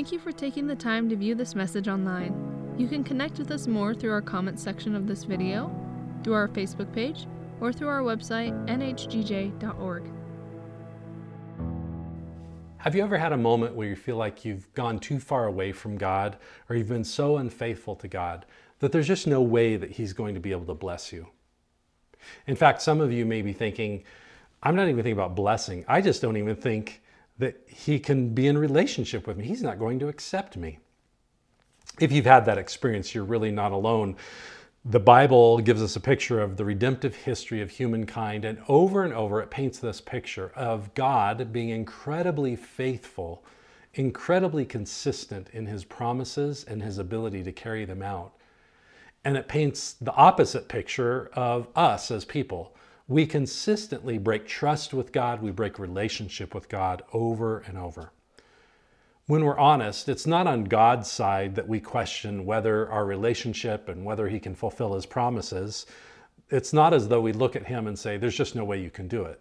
Thank you for taking the time to view this message online. You can connect with us more through our comments section of this video, through our Facebook page, or through our website, nhgj.org. Have you ever had a moment where you feel like you've gone too far away from God or you've been so unfaithful to God that there's just no way that He's going to be able to bless you? In fact, some of you may be thinking, I'm not even thinking about blessing. I just don't even think that He can be in relationship with me. He's not going to accept me. If you've had that experience, you're really not alone. The Bible gives us a picture of the redemptive history of humankind, and over and over it paints this picture of God being incredibly faithful, incredibly consistent in his promises and his ability to carry them out. And it paints the opposite picture of us as people. We consistently break trust with God, we break relationship with God over and over. When we're honest, it's not on God's side that we question whether our relationship and whether He can fulfill His promises. It's not as though we look at Him and say, There's just no way you can do it.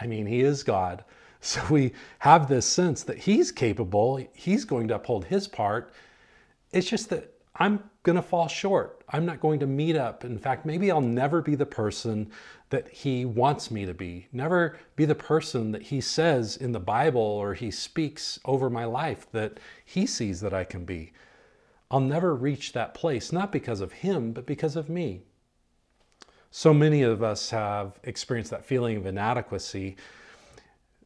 I mean, He is God. So we have this sense that He's capable, He's going to uphold His part. It's just that I'm going to fall short. I'm not going to meet up. In fact, maybe I'll never be the person that he wants me to be, never be the person that he says in the Bible or he speaks over my life that he sees that I can be. I'll never reach that place, not because of him, but because of me. So many of us have experienced that feeling of inadequacy.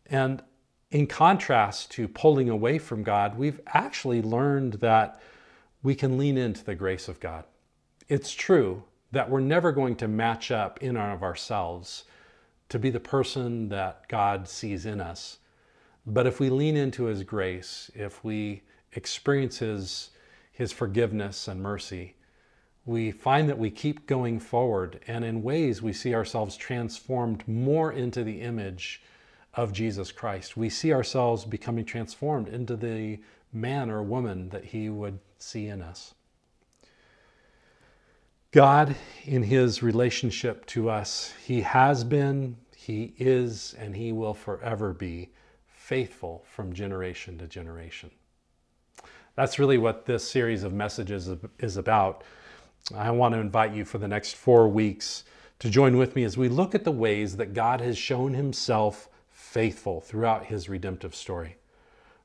And in contrast to pulling away from God, we've actually learned that we can lean into the grace of God. It's true that we're never going to match up in and of ourselves to be the person that God sees in us. But if we lean into His grace, if we experience His, His forgiveness and mercy, we find that we keep going forward, and in ways we see ourselves transformed more into the image of Jesus Christ. We see ourselves becoming transformed into the man or woman that He would see in us. God, in His relationship to us, He has been, He is, and He will forever be faithful from generation to generation. That's really what this series of messages is about. I want to invite you for the next four weeks to join with me as we look at the ways that God has shown Himself faithful throughout His redemptive story.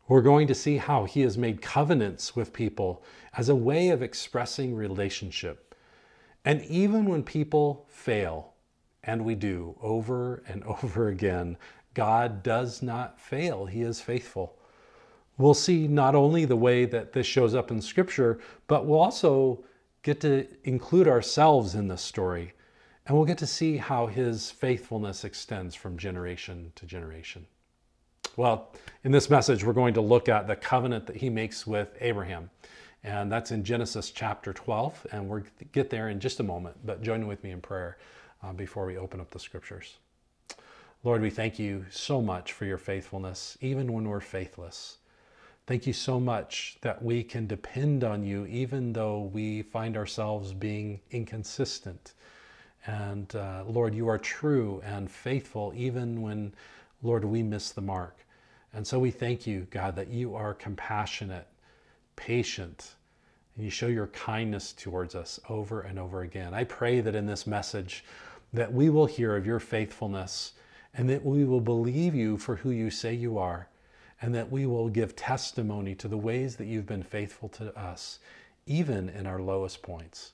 We're going to see how he has made covenants with people as a way of expressing relationship. And even when people fail, and we do over and over again, God does not fail. He is faithful. We'll see not only the way that this shows up in Scripture, but we'll also get to include ourselves in this story. And we'll get to see how his faithfulness extends from generation to generation. Well, in this message, we're going to look at the covenant that he makes with Abraham. And that's in Genesis chapter 12. And we'll get there in just a moment. But join with me in prayer uh, before we open up the scriptures. Lord, we thank you so much for your faithfulness, even when we're faithless. Thank you so much that we can depend on you, even though we find ourselves being inconsistent. And uh, Lord, you are true and faithful, even when, Lord, we miss the mark. And so we thank you, God, that you are compassionate, patient, and you show your kindness towards us over and over again. I pray that in this message that we will hear of your faithfulness and that we will believe you for who you say you are and that we will give testimony to the ways that you've been faithful to us even in our lowest points.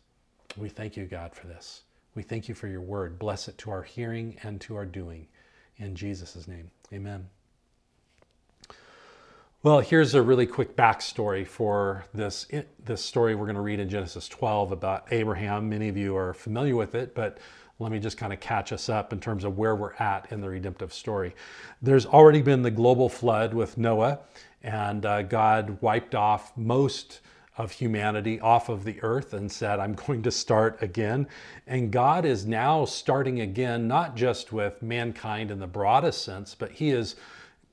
We thank you, God, for this. We thank you for your word. Bless it to our hearing and to our doing. In Jesus' name, amen. Well, here's a really quick backstory for this, this story we're going to read in Genesis 12 about Abraham. Many of you are familiar with it, but let me just kind of catch us up in terms of where we're at in the redemptive story. There's already been the global flood with Noah, and uh, God wiped off most of humanity off of the earth and said, I'm going to start again. And God is now starting again, not just with mankind in the broadest sense, but He is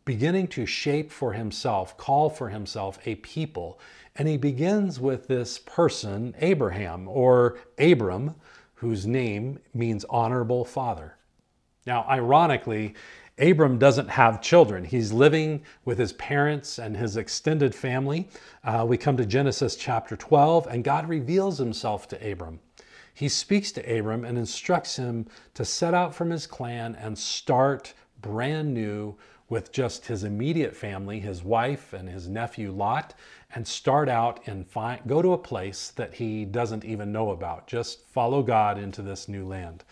beginning to shape for himself, call for himself a people. And he begins with this person, Abraham, or Abram, whose name means honorable father. Now, ironically, Abram doesn't have children. He's living with his parents and his extended family. Uh, we come to Genesis chapter 12, and God reveals himself to Abram. He speaks to Abram and instructs him to set out from his clan and start brand new with just his immediate family, his wife and his nephew Lot, and start out and find, go to a place that he doesn't even know about. Just follow God into this new land.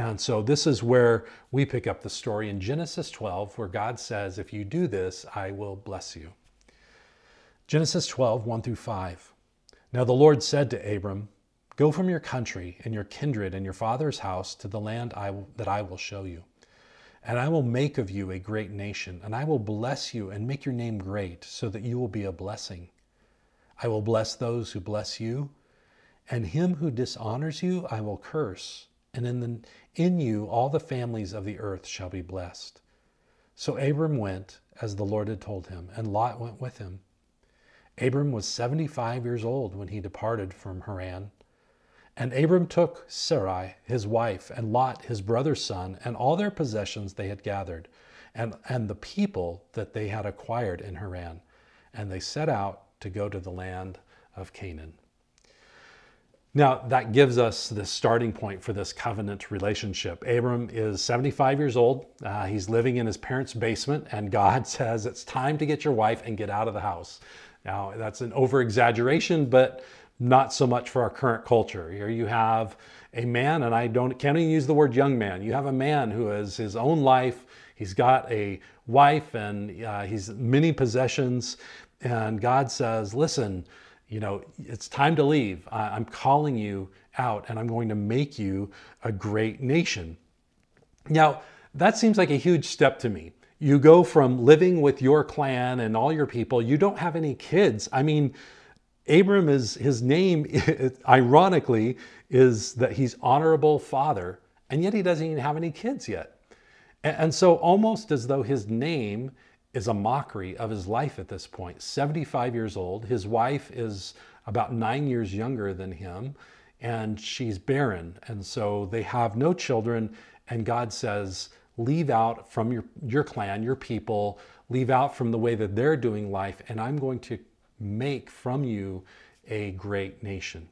And so this is where we pick up the story in Genesis 12, where God says, If you do this, I will bless you. Genesis 12, 1 through 5. Now the Lord said to Abram, Go from your country and your kindred and your father's house to the land I that I will show you. And I will make of you a great nation, and I will bless you and make your name great, so that you will be a blessing. I will bless those who bless you, and him who dishonors you I will curse and in, the, in you all the families of the earth shall be blessed. So Abram went as the Lord had told him, and Lot went with him. Abram was 75 years old when he departed from Haran. And Abram took Sarai, his wife, and Lot, his brother's son, and all their possessions they had gathered, and, and the people that they had acquired in Haran. And they set out to go to the land of Canaan. Now, that gives us the starting point for this covenant relationship. Abram is 75 years old. Uh, he's living in his parents' basement, and God says, It's time to get your wife and get out of the house. Now, that's an over exaggeration, but not so much for our current culture. Here you have a man, and I don't, can't even use the word young man. You have a man who has his own life. He's got a wife and uh, he's many possessions. And God says, Listen, you know, it's time to leave. I'm calling you out and I'm going to make you a great nation. Now, that seems like a huge step to me. You go from living with your clan and all your people, you don't have any kids. I mean, Abram is his name, ironically, is that he's honorable father, and yet he doesn't even have any kids yet. And so, almost as though his name is a mockery of his life at this point. 75 years old. His wife is about nine years younger than him, and she's barren. And so they have no children. And God says, Leave out from your, your clan, your people, leave out from the way that they're doing life, and I'm going to make from you a great nation.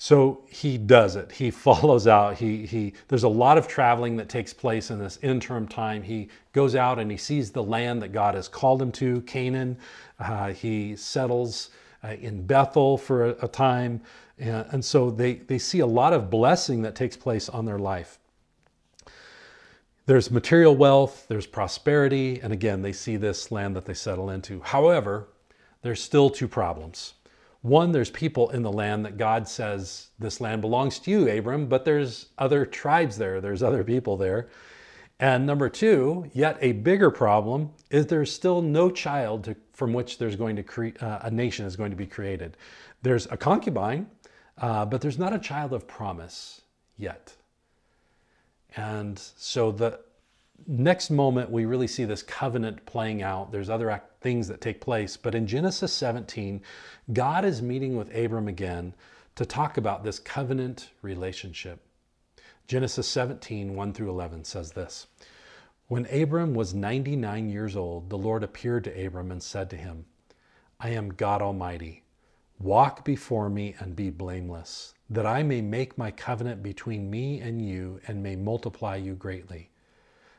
So he does it. He follows out. He, he, there's a lot of traveling that takes place in this interim time. He goes out and he sees the land that God has called him to, Canaan. Uh, he settles uh, in Bethel for a, a time. And, and so they, they see a lot of blessing that takes place on their life. There's material wealth, there's prosperity, and again, they see this land that they settle into. However, there's still two problems. One, there's people in the land that God says, This land belongs to you, Abram, but there's other tribes there, there's other people there. And number two, yet a bigger problem, is there's still no child to, from which there's going to create uh, a nation is going to be created. There's a concubine, uh, but there's not a child of promise yet. And so the next moment, we really see this covenant playing out. There's other things that take place. But in Genesis 17, God is meeting with Abram again to talk about this covenant relationship. Genesis 17, 1 through 11 says this When Abram was 99 years old, the Lord appeared to Abram and said to him, I am God Almighty. Walk before me and be blameless, that I may make my covenant between me and you and may multiply you greatly.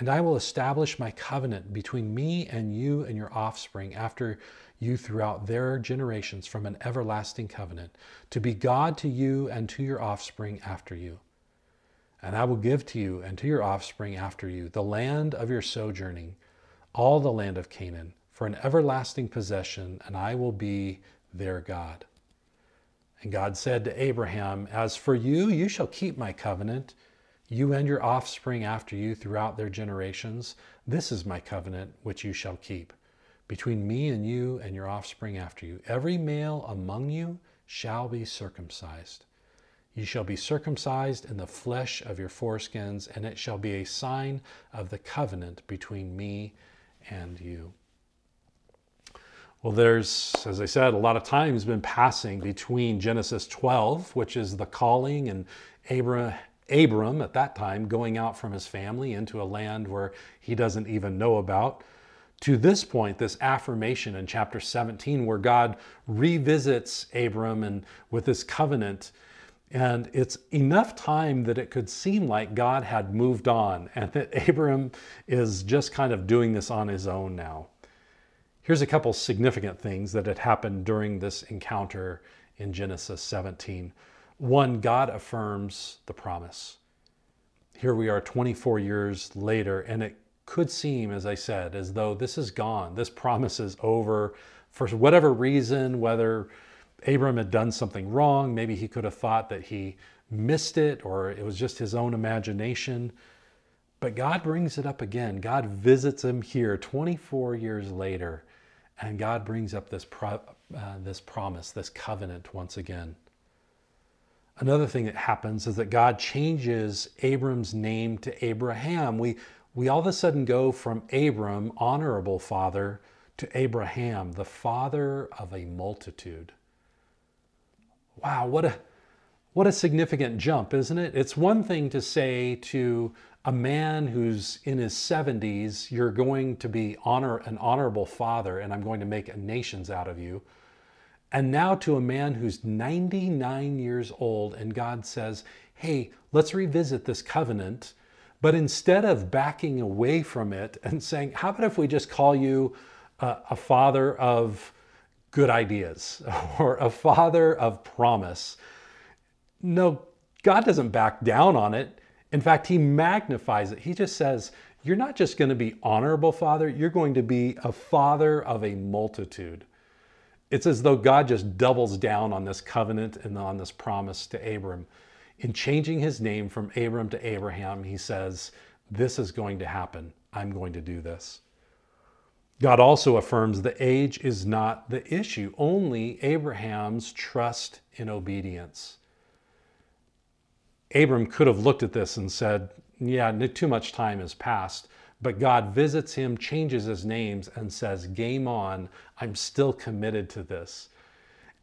And I will establish my covenant between me and you and your offspring after you throughout their generations from an everlasting covenant, to be God to you and to your offspring after you. And I will give to you and to your offspring after you the land of your sojourning, all the land of Canaan, for an everlasting possession, and I will be their God. And God said to Abraham, As for you, you shall keep my covenant you and your offspring after you throughout their generations. This is my covenant which you shall keep. between me and you and your offspring after you. Every male among you shall be circumcised. You shall be circumcised in the flesh of your foreskins, and it shall be a sign of the covenant between me and you. Well, there's, as I said, a lot of time has been passing between Genesis 12, which is the calling, and Abram, Abram at that time going out from his family into a land where he doesn't even know about, to this point, this affirmation in chapter 17, where God revisits Abram and with this covenant. And it's enough time that it could seem like God had moved on and that Abram is just kind of doing this on his own now. Here's a couple significant things that had happened during this encounter in Genesis 17. One, God affirms the promise. Here we are 24 years later, and it could seem, as I said, as though this is gone. This promise is over for whatever reason, whether Abram had done something wrong, maybe he could have thought that he missed it or it was just his own imagination. But God brings it up again. God visits him here 24 years later and God brings up this, pro, uh, this promise, this covenant once again. Another thing that happens is that God changes Abram's name to Abraham. We, we all of a sudden go from Abram, honorable father, to Abraham, the father of a multitude. Wow, what a, what a significant jump, isn't it? It's one thing to say to a man who's in his 70s, you're going to be honor an honorable father and I'm going to make nations out of you. And now to a man who's 99 years old and God says, "Hey, let's revisit this covenant." But instead of backing away from it and saying, "How about if we just call you a, a father of good ideas or a father of promise?" No, God doesn't back down on it. In fact, he magnifies it. He just says, You're not just going to be honorable father, you're going to be a father of a multitude. It's as though God just doubles down on this covenant and on this promise to Abram. In changing his name from Abram to Abraham, he says, This is going to happen. I'm going to do this. God also affirms the age is not the issue, only Abraham's trust in obedience. Abram could have looked at this and said, Yeah, too much time has passed. But God visits him, changes his names, and says, Game on, I'm still committed to this.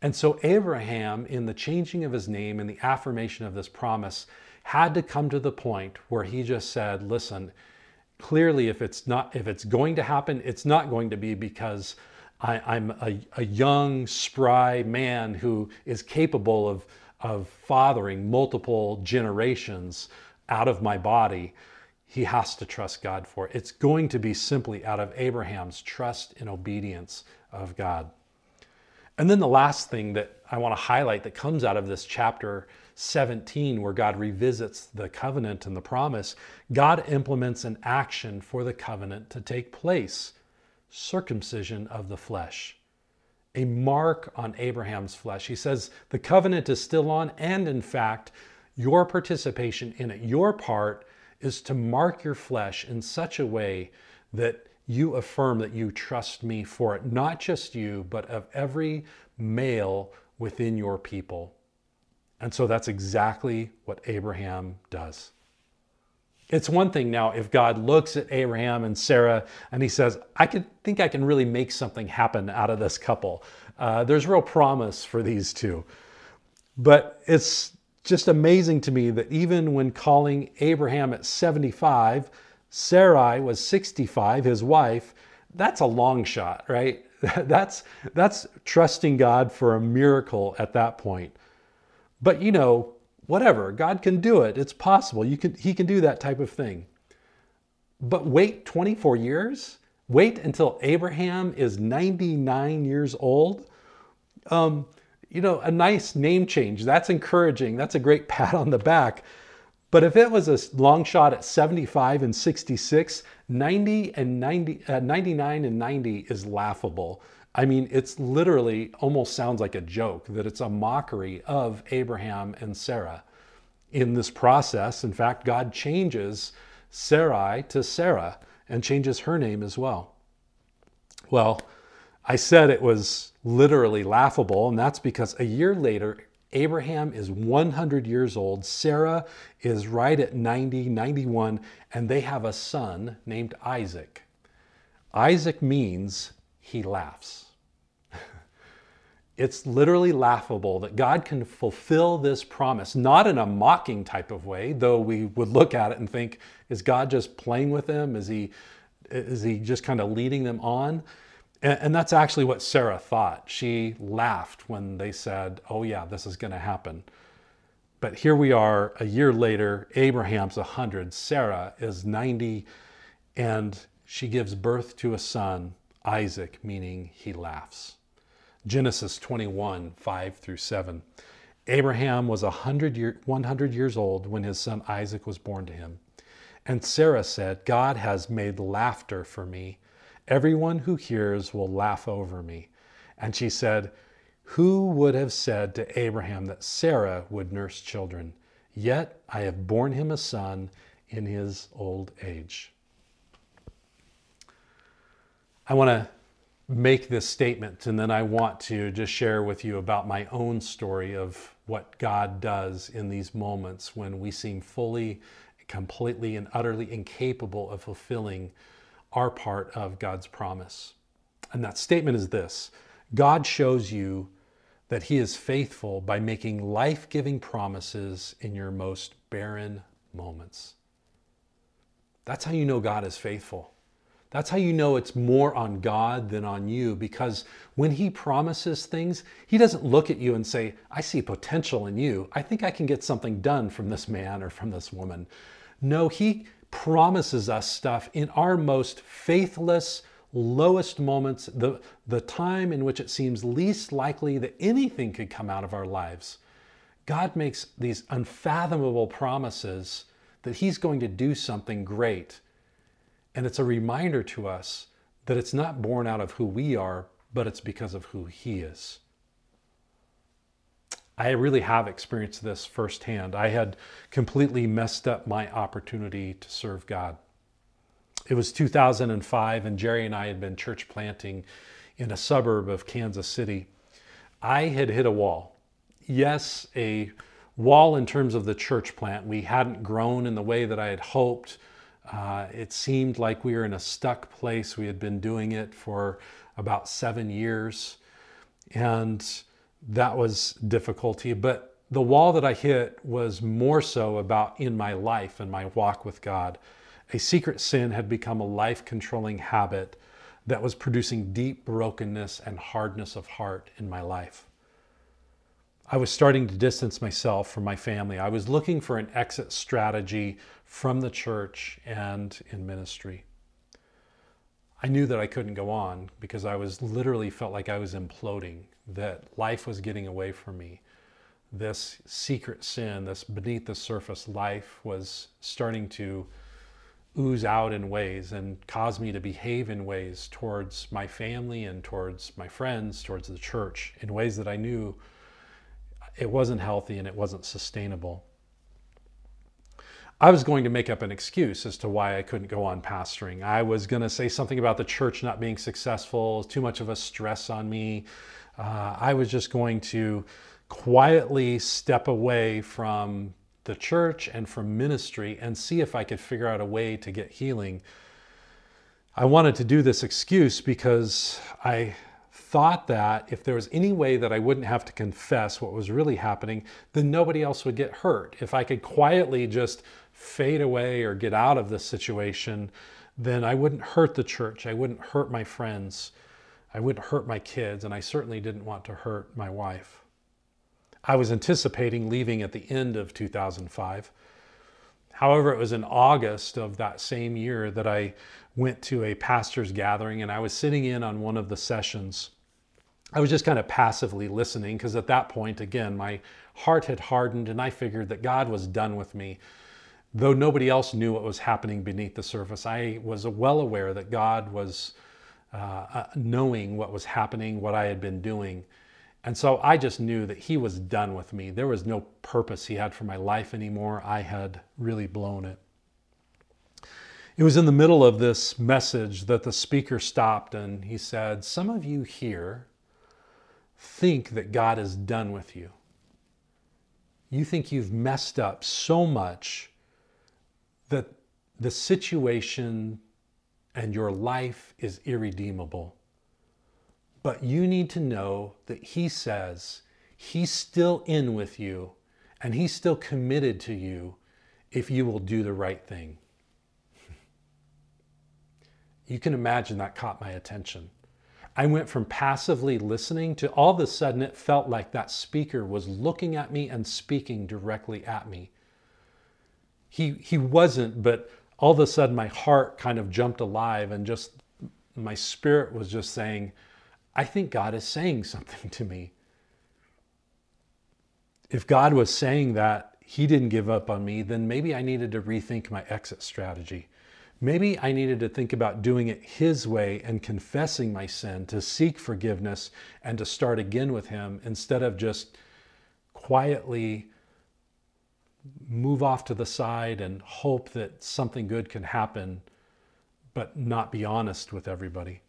And so Abraham, in the changing of his name and the affirmation of this promise, had to come to the point where he just said, Listen, clearly if it's not if it's going to happen, it's not going to be because I, am a, a young, spry man who is capable of of fathering multiple generations out of my body, he has to trust God for. It's going to be simply out of Abraham's trust and obedience of God. And then the last thing that I want to highlight that comes out of this chapter 17, where God revisits the covenant and the promise, God implements an action for the covenant to take place circumcision of the flesh a mark on Abraham's flesh. He says the covenant is still on, and in fact, your participation in it, your part, is to mark your flesh in such a way that you affirm that you trust me for it, not just you, but of every male within your people. And so that's exactly what Abraham does. It's one thing now if God looks at Abraham and Sarah and he says, I can think I can really make something happen out of this couple. Uh, there's real promise for these two. But it's just amazing to me that even when calling Abraham at 75, Sarai was 65, his wife, that's a long shot, right? that's that's trusting God for a miracle at that point. But you know, whatever. God can do it. It's possible. You can, he can do that type of thing. But wait 24 years? Wait until Abraham is 99 years old? Um, you know, a nice name change. That's encouraging. That's a great pat on the back. But if it was a long shot at 75 and 66, 90 and 90, uh, 99 and 90 is laughable. I mean, it's literally almost sounds like a joke that it's a mockery of Abraham and Sarah. In this process, in fact, God changes Sarai to Sarah and changes her name as well. Well, I said it was literally laughable, and that's because a year later, Abraham is 100 years old, Sarah is right at 90, 91, and they have a son named Isaac. Isaac means he laughs. it's literally laughable that God can fulfill this promise, not in a mocking type of way, though we would look at it and think, is God just playing with them? Is he, is he just kind of leading them on? And, and that's actually what Sarah thought. She laughed when they said, Oh, yeah, this is going to happen. But here we are a year later. Abraham's 100, Sarah is 90, and she gives birth to a son, Isaac, meaning he laughs. Genesis 21, 5 through 7. Abraham was 100, year, 100 years old when his son Isaac was born to him. And Sarah said, God has made laughter for me Everyone who hears will laugh over me. And she said, Who would have said to Abraham that Sarah would nurse children? Yet I have borne him a son in his old age. I want to make this statement and then I want to just share with you about my own story of what God does in these moments when we seem fully, completely, and utterly incapable of fulfilling are part of God's promise. And that statement is this God shows you that He is faithful by making life giving promises in your most barren moments. That's how you know God is faithful. That's how you know it's more on God than on you because when He promises things, He doesn't look at you and say, I see potential in you. I think I can get something done from this man or from this woman. No, He promises us stuff in our most faithless, lowest moments, the, the time in which it seems least likely that anything could come out of our lives. God makes these unfathomable promises that He's going to do something great. And it's a reminder to us that it's not born out of who we are, but it's because of who He is. I really have experienced this firsthand. I had completely messed up my opportunity to serve God. It was 2005, and Jerry and I had been church planting in a suburb of Kansas City. I had hit a wall. Yes, a wall in terms of the church plant. We hadn't grown in the way that I had hoped. Uh, it seemed like we were in a stuck place. We had been doing it for about seven years. And that was difficulty. But the wall that I hit was more so about in my life and my walk with God. A secret sin had become a life controlling habit that was producing deep brokenness and hardness of heart in my life. I was starting to distance myself from my family. I was looking for an exit strategy from the church and in ministry. I knew that I couldn't go on because I was literally felt like I was imploding that life was getting away from me. This secret sin, this beneath the surface life was starting to ooze out in ways and cause me to behave in ways towards my family and towards my friends, towards the church, in ways that I knew it wasn't healthy and it wasn't sustainable. I was going to make up an excuse as to why I couldn't go on pastoring. I was going to say something about the church not being successful, too much of a stress on me uh, I was just going to quietly step away from the church and from ministry and see if I could figure out a way to get healing. I wanted to do this excuse because I thought that if there was any way that I wouldn't have to confess what was really happening, then nobody else would get hurt. If I could quietly just fade away or get out of this situation, then I wouldn't hurt the church. I wouldn't hurt my friends. I wouldn't hurt my kids, and I certainly didn't want to hurt my wife. I was anticipating leaving at the end of 2005. However, it was in August of that same year that I went to a pastor's gathering and I was sitting in on one of the sessions. I was just kind of passively listening because at that point, again, my heart had hardened and I figured that God was done with me. Though nobody else knew what was happening beneath the surface, I was well aware that God was uh, uh, knowing what was happening, what I had been doing. And so I just knew that he was done with me. There was no purpose he had for my life anymore. I had really blown it. It was in the middle of this message that the speaker stopped and he said, Some of you here think that God is done with you. You think you've messed up so much that the situation and your life is irredeemable. But you need to know that He says He's still in with you and He's still committed to you if you will do the right thing. You can imagine that caught my attention. I went from passively listening to all of a sudden it felt like that speaker was looking at me and speaking directly at me. He, he wasn't, but all of a sudden my heart kind of jumped alive and just my spirit was just saying, I think God is saying something to me. If God was saying that He didn't give up on me, then maybe I needed to rethink my exit strategy. Maybe I needed to think about doing it His way and confessing my sin, to seek forgiveness and to start again with Him instead of just quietly move off to the side and hope that something good can happen, but not be honest with everybody.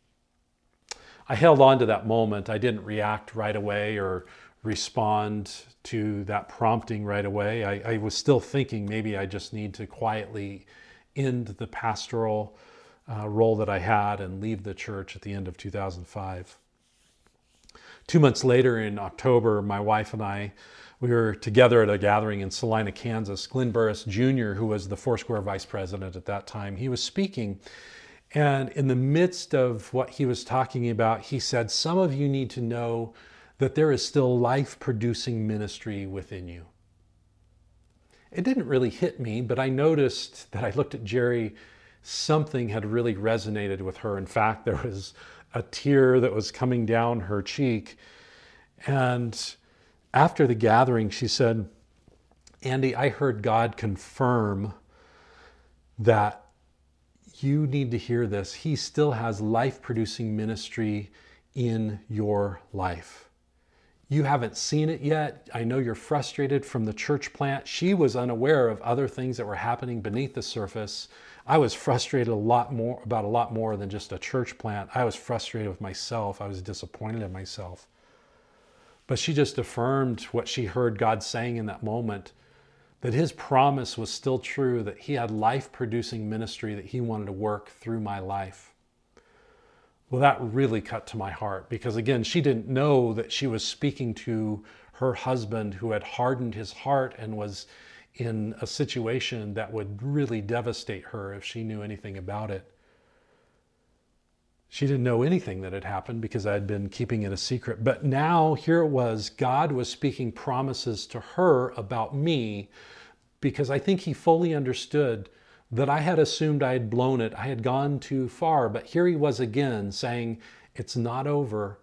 I held on to that moment. I didn't react right away or respond to that prompting right away. I, I was still thinking maybe I just need to quietly end the pastoral uh, role that I had and leave the church at the end of 2005. Two months later, in October, my wife and I we were together at a gathering in Salina, Kansas. Glenn Burris Jr., who was the Foursquare vice president at that time, he was speaking. And in the midst of what he was talking about, he said, Some of you need to know that there is still life producing ministry within you. It didn't really hit me, but I noticed that I looked at Jerry, something had really resonated with her. In fact, there was a tear that was coming down her cheek. And after the gathering, she said, Andy, I heard God confirm that you need to hear this. He still has life producing ministry in your life. You haven't seen it yet. I know you're frustrated from the church plant. She was unaware of other things that were happening beneath the surface. I was frustrated a lot more about a lot more than just a church plant. I was frustrated with myself. I was disappointed in myself. But she just affirmed what she heard God saying in that moment that his promise was still true, that he had life producing ministry that he wanted to work through my life. Well, that really cut to my heart because, again, she didn't know that she was speaking to her husband who had hardened his heart and was in a situation that would really devastate her if she knew anything about it. She didn't know anything that had happened because I had been keeping it a secret. But now here it was God was speaking promises to her about me because I think he fully understood that I had assumed I had blown it, I had gone too far. But here he was again saying, It's not over.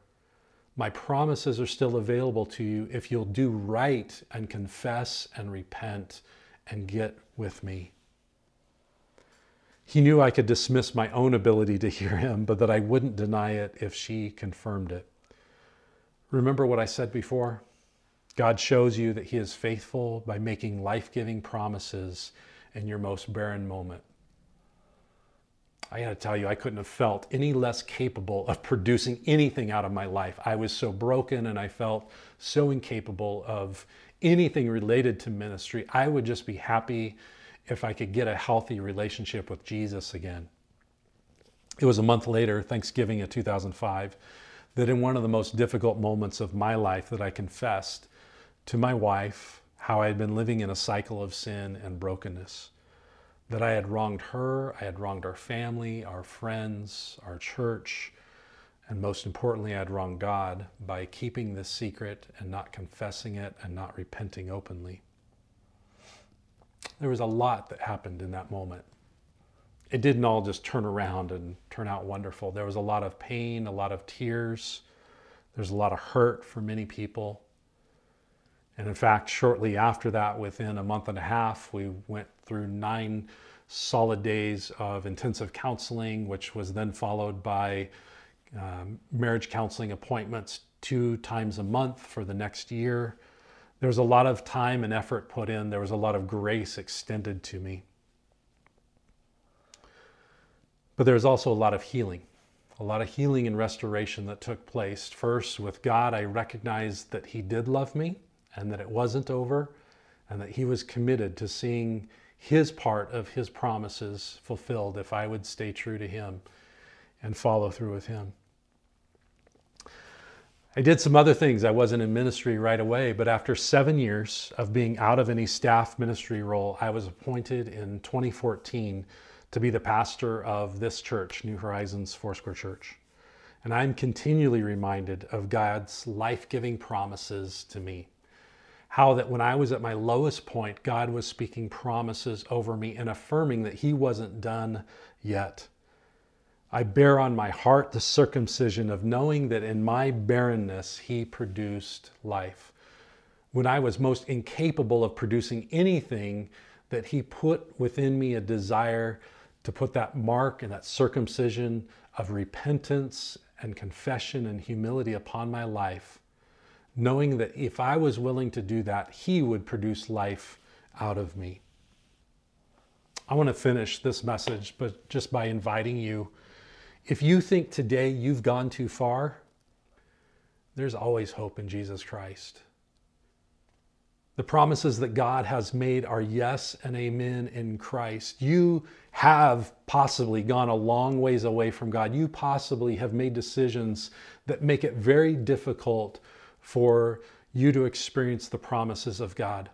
My promises are still available to you if you'll do right and confess and repent and get with me. He knew I could dismiss my own ability to hear him, but that I wouldn't deny it if she confirmed it. Remember what I said before? God shows you that He is faithful by making life giving promises in your most barren moment. I got to tell you, I couldn't have felt any less capable of producing anything out of my life. I was so broken and I felt so incapable of anything related to ministry. I would just be happy if I could get a healthy relationship with Jesus again. It was a month later, Thanksgiving of 2005, that in one of the most difficult moments of my life that I confessed to my wife how I had been living in a cycle of sin and brokenness. That I had wronged her, I had wronged our family, our friends, our church, and most importantly, I had wronged God by keeping this secret and not confessing it and not repenting openly. There was a lot that happened in that moment. It didn't all just turn around and turn out wonderful. There was a lot of pain, a lot of tears. There's a lot of hurt for many people. And in fact, shortly after that, within a month and a half, we went through nine solid days of intensive counseling, which was then followed by um, marriage counseling appointments two times a month for the next year. There was a lot of time and effort put in, there was a lot of grace extended to me. But there was also a lot of healing, a lot of healing and restoration that took place. First, with God, I recognized that He did love me and that it wasn't over and that He was committed to seeing His part of His promises fulfilled if I would stay true to Him and follow through with Him. I did some other things. I wasn't in ministry right away, but after seven years of being out of any staff ministry role, I was appointed in 2014 to be the pastor of this church, New Horizons Foursquare Church. And I'm continually reminded of God's life giving promises to me. How that when I was at my lowest point, God was speaking promises over me and affirming that He wasn't done yet. I bear on my heart the circumcision of knowing that in my barrenness he produced life. When I was most incapable of producing anything, that he put within me a desire to put that mark and that circumcision of repentance and confession and humility upon my life, knowing that if I was willing to do that, he would produce life out of me. I want to finish this message, but just by inviting you if you think today you've gone too far, there's always hope in Jesus Christ. The promises that God has made are yes and amen in Christ. You have possibly gone a long ways away from God. You possibly have made decisions that make it very difficult for you to experience the promises of God.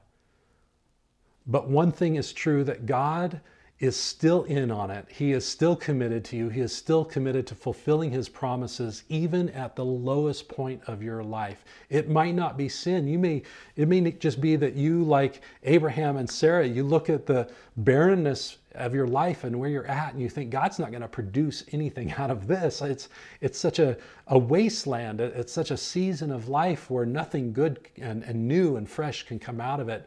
But one thing is true that God is still in on it. He is still committed to you. He is still committed to fulfilling his promises even at the lowest point of your life. It might not be sin. You may it may just be that you like Abraham and Sarah, you look at the barrenness of your life and where you're at and you think God's not going to produce anything out of this. It's it's such a, a wasteland. It's such a season of life where nothing good and, and new and fresh can come out of it.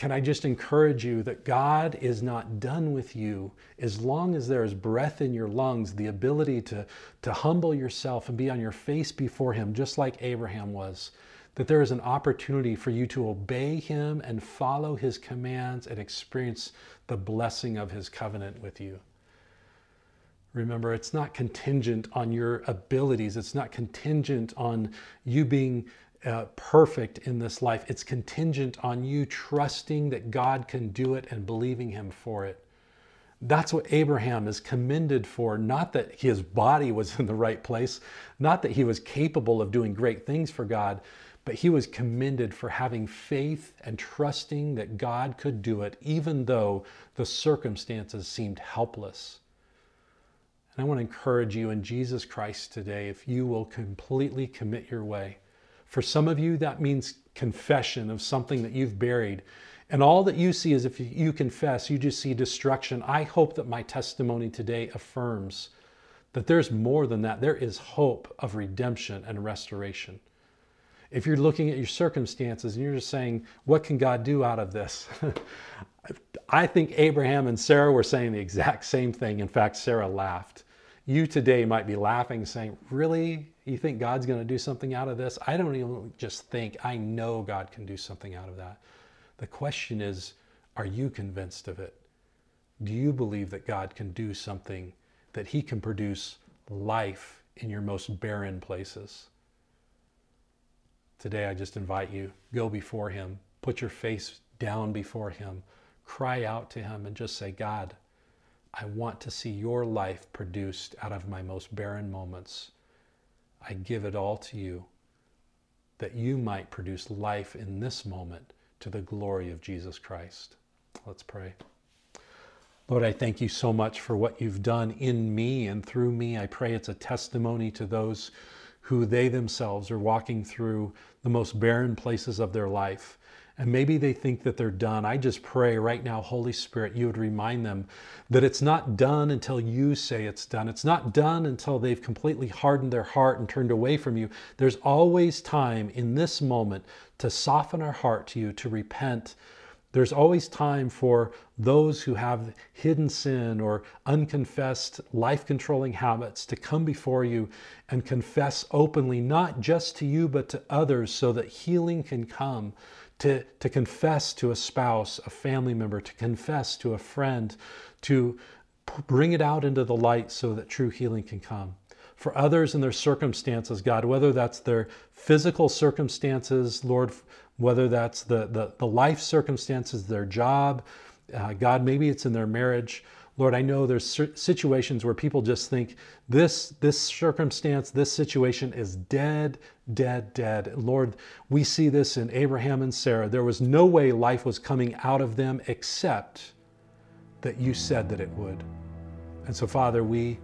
Can I just encourage you that God is not done with you as long as there is breath in your lungs, the ability to, to humble yourself and be on your face before Him, just like Abraham was. That there is an opportunity for you to obey Him and follow His commands and experience the blessing of His covenant with you. Remember, it's not contingent on your abilities. It's not contingent on you being uh, perfect in this life. It's contingent on you trusting that God can do it and believing Him for it. That's what Abraham is commended for, not that his body was in the right place, not that he was capable of doing great things for God, but he was commended for having faith and trusting that God could do it, even though the circumstances seemed helpless. And I want to encourage you in Jesus Christ today, if you will completely commit your way for some of you, that means confession of something that you've buried. And all that you see is if you confess, you just see destruction. I hope that my testimony today affirms that there's more than that. There is hope of redemption and restoration. If you're looking at your circumstances and you're just saying, What can God do out of this? I think Abraham and Sarah were saying the exact same thing. In fact, Sarah laughed. You today might be laughing, saying, Really? You think God's going to do something out of this? I don't even just think, I know God can do something out of that. The question is, are you convinced of it? Do you believe that God can do something, that He can produce life in your most barren places? Today, I just invite you go before Him, put your face down before Him, cry out to Him, and just say, God, I want to see your life produced out of my most barren moments. I give it all to you that you might produce life in this moment to the glory of Jesus Christ. Let's pray. Lord, I thank you so much for what you've done in me and through me. I pray it's a testimony to those who they themselves are walking through the most barren places of their life and maybe they think that they're done. I just pray right now, Holy Spirit, you would remind them that it's not done until you say it's done. It's not done until they've completely hardened their heart and turned away from you. There's always time in this moment to soften our heart to you, to repent. There's always time for those who have hidden sin or unconfessed life controlling habits to come before you and confess openly, not just to you, but to others, so that healing can come to, to confess to a spouse, a family member, to confess to a friend, to bring it out into the light so that true healing can come. For others in their circumstances, God, whether that's their physical circumstances, Lord, whether that's the, the, the life circumstances, their job, uh, God, maybe it's in their marriage. Lord, I know there's situations where people just think this this circumstance, this situation is dead, dead, dead. Lord, we see this in Abraham and Sarah. There was no way life was coming out of them except that you said that it would. And so, Father, we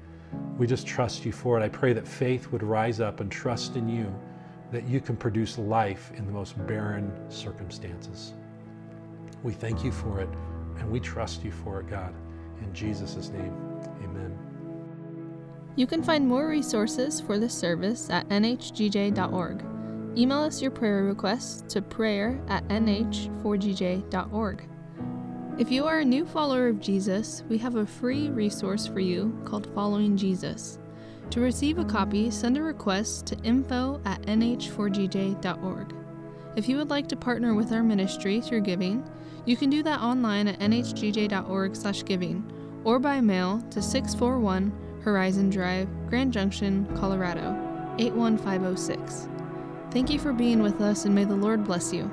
we just trust you for it. I pray that faith would rise up and trust in you that you can produce life in the most barren circumstances. We thank you for it and we trust you for it, God. In Jesus' name, amen. You can find more resources for this service at nhgj.org. Email us your prayer requests to prayer at nh4gj.org. If you are a new follower of Jesus, we have a free resource for you called Following Jesus. To receive a copy, send a request to info at nh4gj.org. If you would like to partner with our ministry through giving, you can do that online at nhgj.org/giving or by mail to 641 Horizon Drive, Grand Junction, Colorado 81506. Thank you for being with us and may the Lord bless you.